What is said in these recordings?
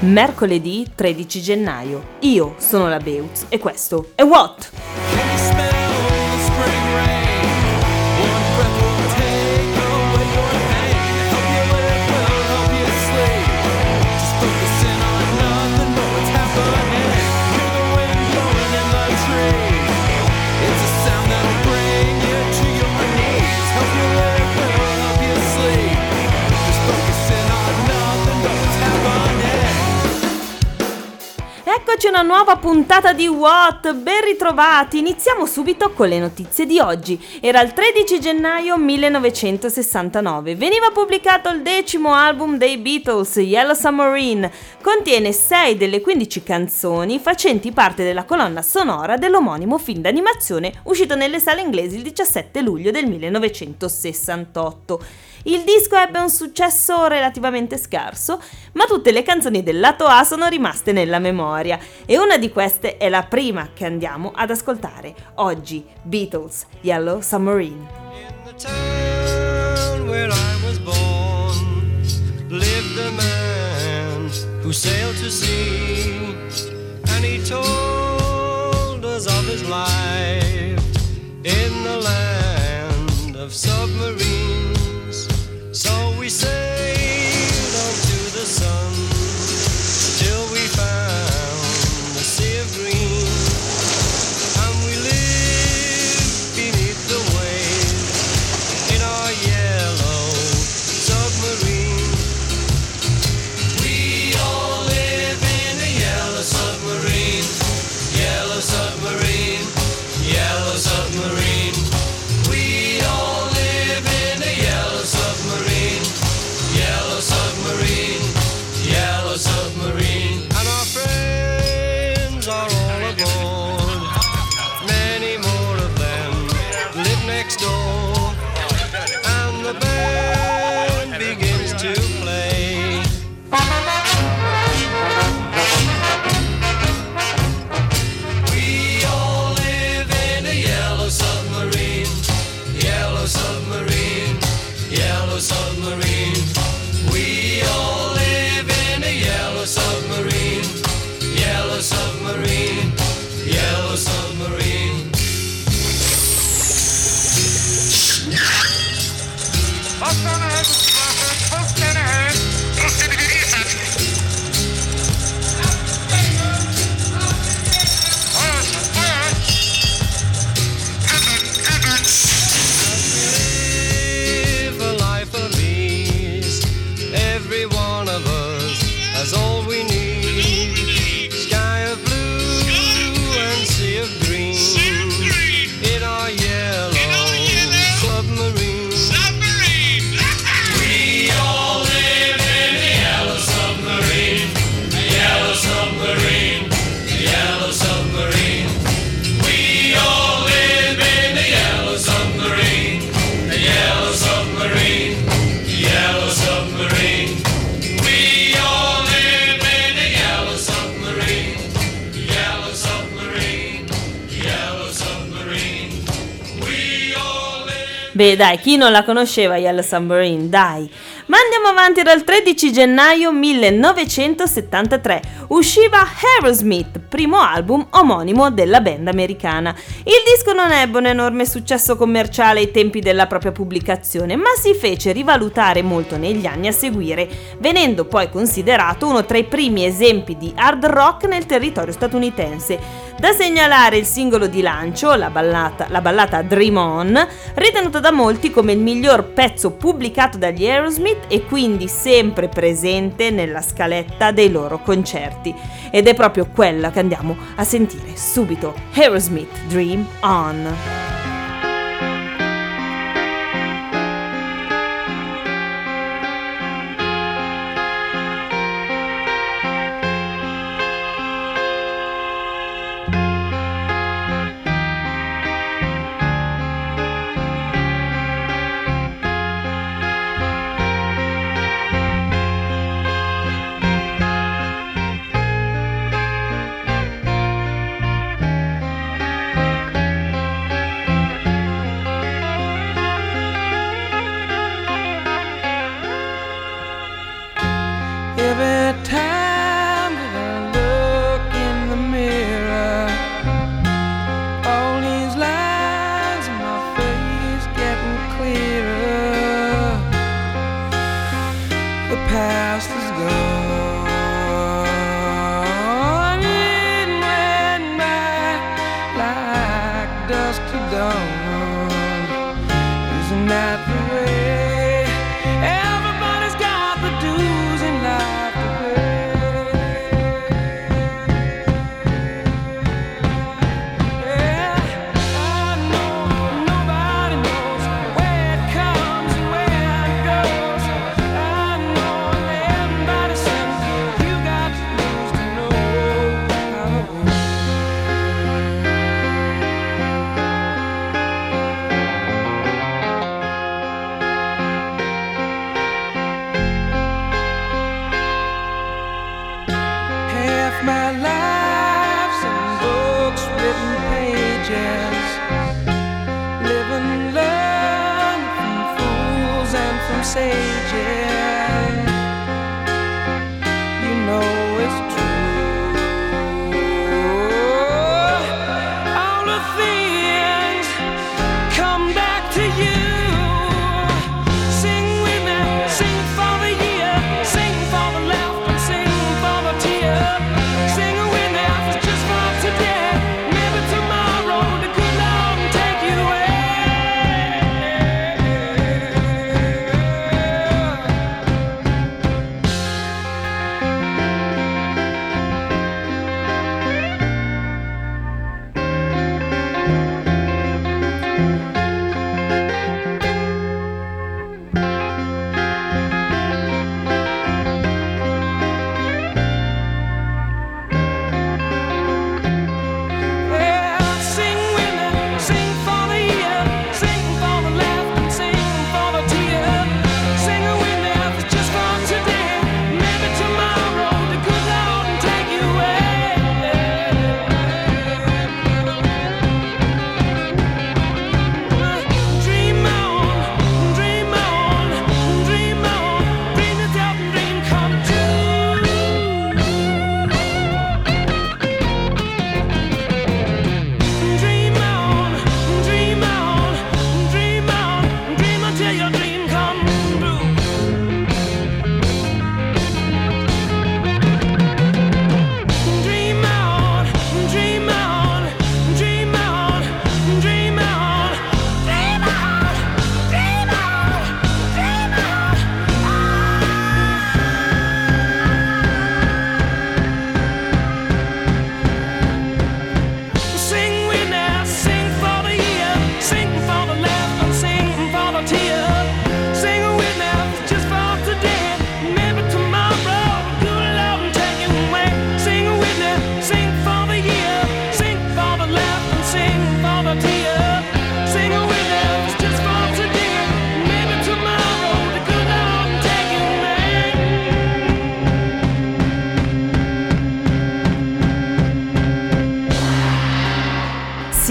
Mercoledì 13 gennaio. Io sono la Beutz e questo è What? Eccoci una nuova puntata di What, ben ritrovati. Iniziamo subito con le notizie di oggi. Era il 13 gennaio 1969. Veniva pubblicato il decimo album dei Beatles, Yellow Submarine. Contiene 6 delle 15 canzoni facenti parte della colonna sonora dell'omonimo film d'animazione uscito nelle sale inglesi il 17 luglio del 1968. Il disco ebbe un successo relativamente scarso, ma tutte le canzoni del lato A sono rimaste nella memoria e una di queste è la prima che andiamo ad ascoltare oggi, Beatles, Yellow Submarine. who sailed to sea, and he told us of his life in the land of submarines. Beh, dai, chi non la conosceva Yellow Submarine? Dai. Ma andiamo avanti dal 13 gennaio 1973. Usciva Aerosmith, primo album omonimo della band americana. Il disco non ebbe un enorme successo commerciale ai tempi della propria pubblicazione, ma si fece rivalutare molto negli anni a seguire, venendo poi considerato uno tra i primi esempi di hard rock nel territorio statunitense. Da segnalare il singolo di lancio, la ballata, la ballata Dream On, ritenuta da molti come il miglior pezzo pubblicato dagli Aerosmith e quindi sempre presente nella scaletta dei loro concerti. Ed è proprio quella che andiamo a sentire subito. Aerosmith Dream On.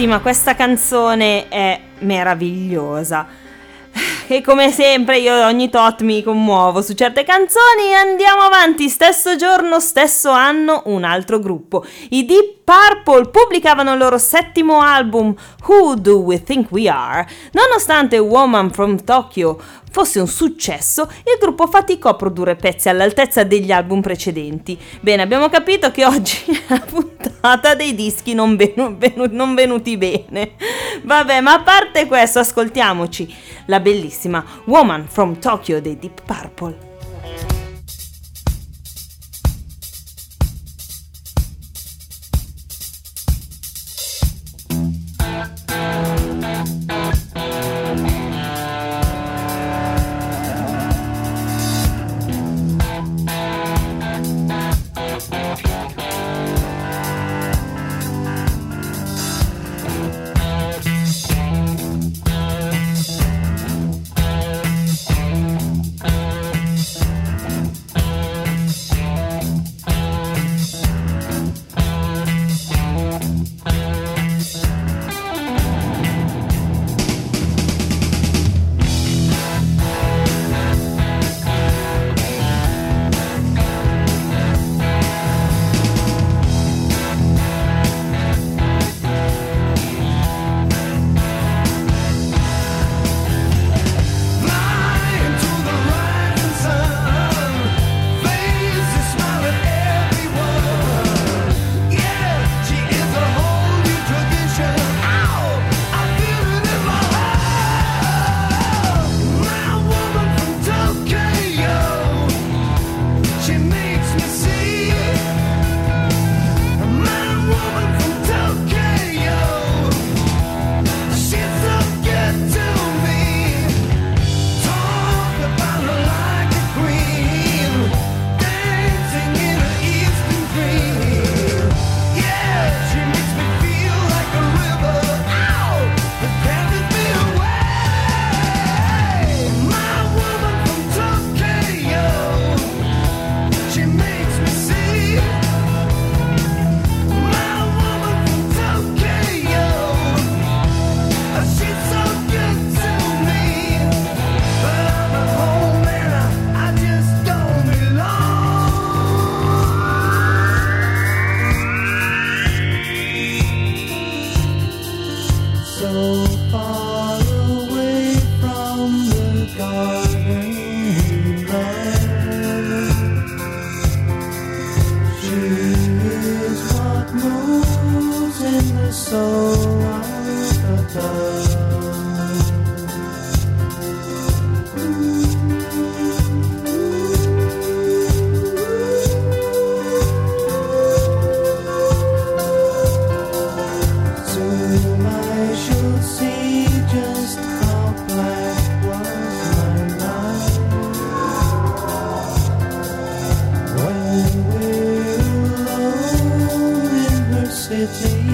Sì, ma questa canzone è meravigliosa. E come sempre io ogni tot mi commuovo su certe canzoni andiamo avanti, stesso giorno, stesso anno, un altro gruppo. I Deep Purple pubblicavano il loro settimo album Who Do We Think We Are? Nonostante Woman from Tokyo fosse un successo, il gruppo faticò a produrre pezzi all'altezza degli album precedenti. Bene, abbiamo capito che oggi è la puntata dei dischi non, venu- venu- non venuti bene. Vabbè, ma a parte questo, ascoltiamoci la bellissima Woman from Tokyo dei Deep Purple.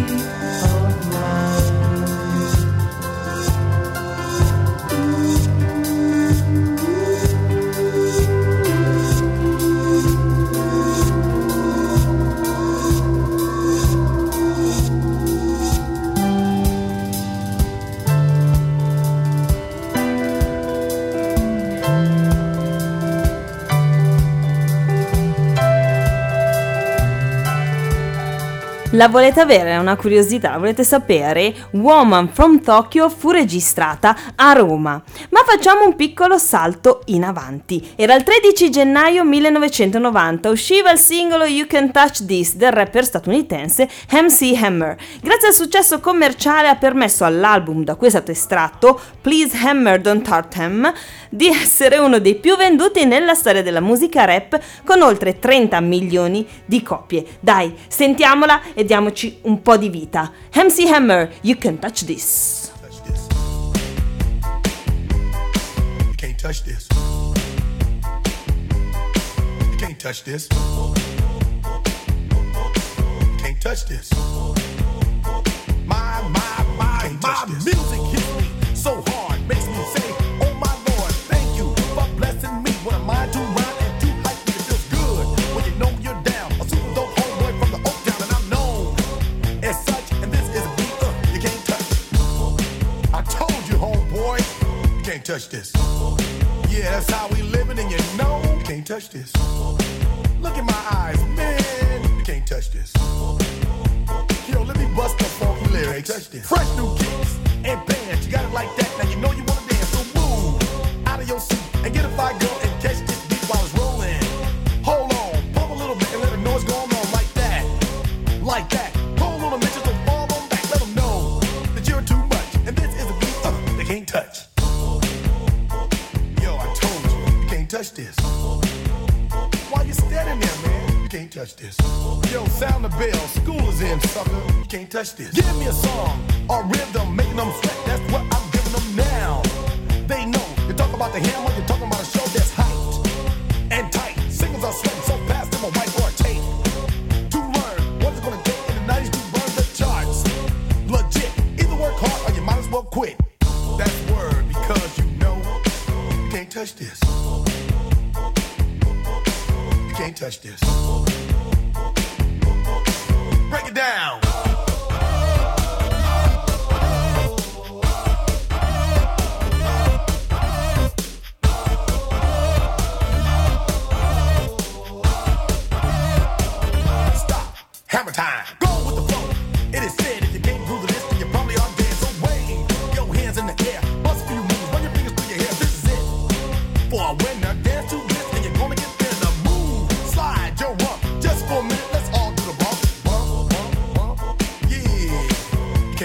of my La volete avere? È una curiosità, la volete sapere? Woman from Tokyo fu registrata a Roma. Ma facciamo un piccolo salto in avanti. Era il 13 gennaio 1990, usciva il singolo You Can Touch This del rapper statunitense MC Hammer. Grazie al successo commerciale ha permesso all'album da cui è stato estratto, Please Hammer Don't Hurt Him, di essere uno dei più venduti nella storia della musica rap con oltre 30 milioni di copie. Dai, sentiamola e diamoci un po' di vita. MC Hammer, You Can Touch This. touch this. You can't touch this. You can't touch this. You can't touch this. My, my, my, my music can't touch this. Yeah, that's how we living, and you know you can't touch this. Look in my eyes, man. You can't touch this. yo, let me bust the funky lyrics. touch this. Fresh new kicks and bands, you got it like that. Now you know you wanna dance, so move out of your seat and get a fire girl touch this. Yo, sound the bell, school is in, sucker. You can't touch this. Give me a song, a rhythm, making them sweat. That's what I'm giving them now. They know. You talk about the hammer, you're talking about a show that's hyped and tight. Singles are sweating so fast, them a white or a tape. To learn what it's gonna take in the 90s to burn the charts. Legit. Either work hard or you might as well quit. That's word because you know you can't touch this. You can't touch this.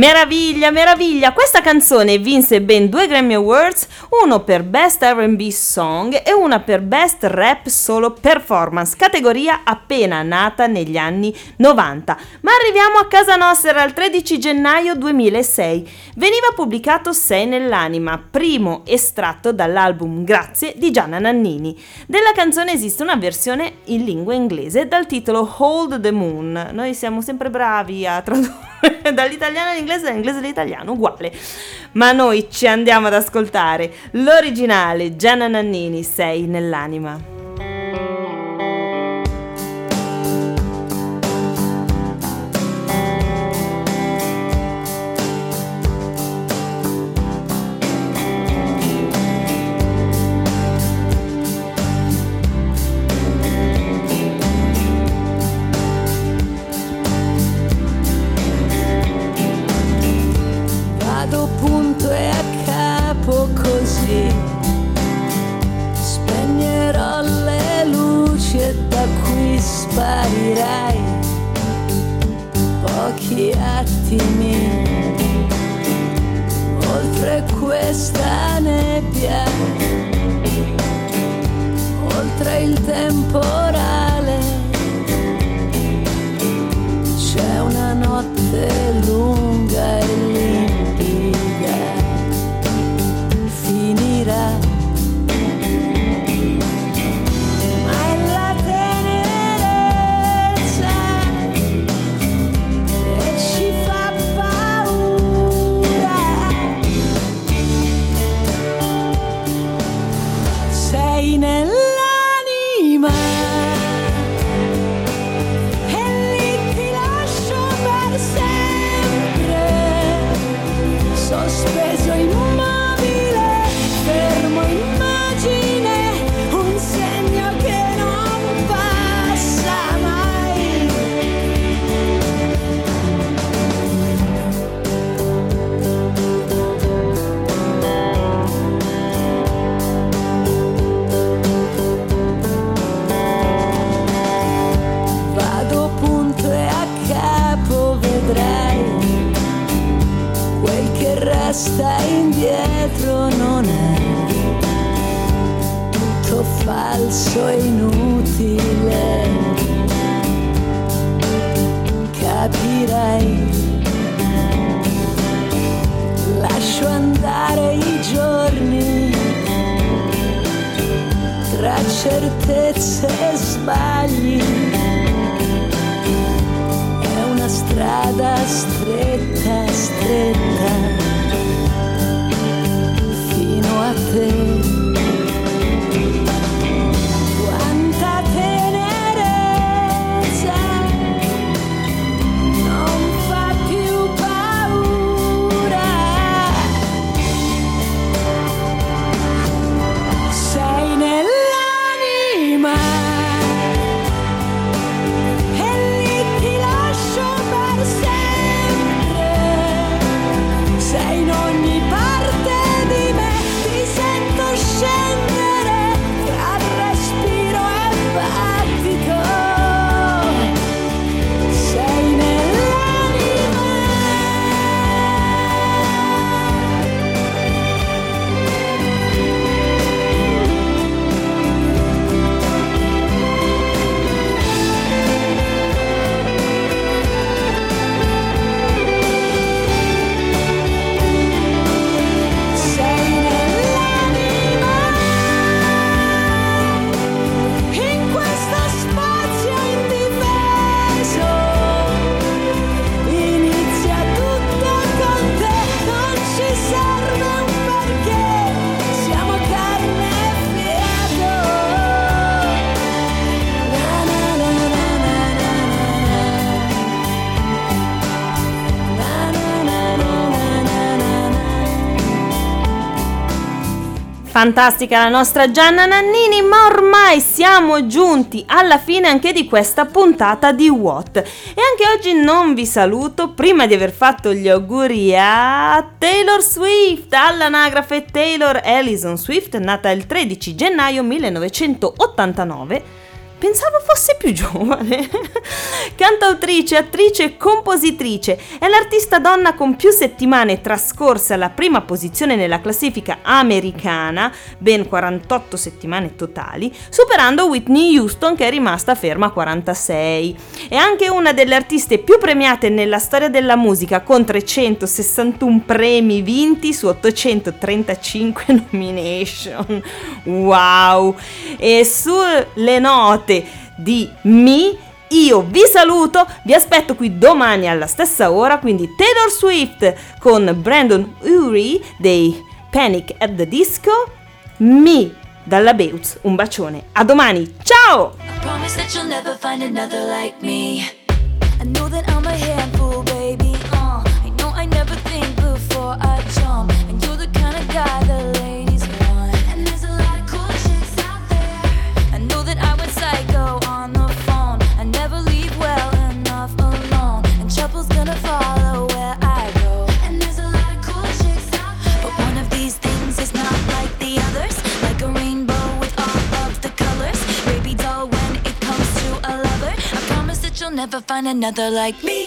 Meraviglia, meraviglia! Questa canzone vinse ben due Grammy Awards, uno per Best RB Song e una per Best Rap Solo Performance, categoria appena nata negli anni 90. Ma arriviamo a casa nostra, il 13 gennaio 2006. Veniva pubblicato 6 nell'anima, primo estratto dall'album Grazie di Gianna Nannini. Della canzone esiste una versione in lingua inglese dal titolo Hold the Moon. Noi siamo sempre bravi a tradurre Dall'italiano all'inglese, dall'inglese all'italiano, uguale. Ma noi ci andiamo ad ascoltare l'originale Gianna Nannini, Sei nell'anima. Fantastica la nostra Gianna Nannini, ma ormai siamo giunti alla fine anche di questa puntata di What. E anche oggi non vi saluto prima di aver fatto gli auguri a Taylor Swift, all'anagrafe Taylor Allison Swift, nata il 13 gennaio 1989. Pensavo fosse più giovane. Cantautrice, attrice e compositrice, è l'artista donna con più settimane trascorse alla prima posizione nella classifica americana, ben 48 settimane totali, superando Whitney Houston che è rimasta ferma a 46. È anche una delle artiste più premiate nella storia della musica con 361 premi vinti su 835 nomination. Wow! E sulle note parte di me. Io vi saluto, vi aspetto qui domani alla stessa ora, quindi Taylor Swift con Brandon Urie dei Panic at the Disco, me dalla Beutz, un bacione, a domani, ciao! I never find another like me.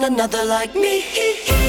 find another like me.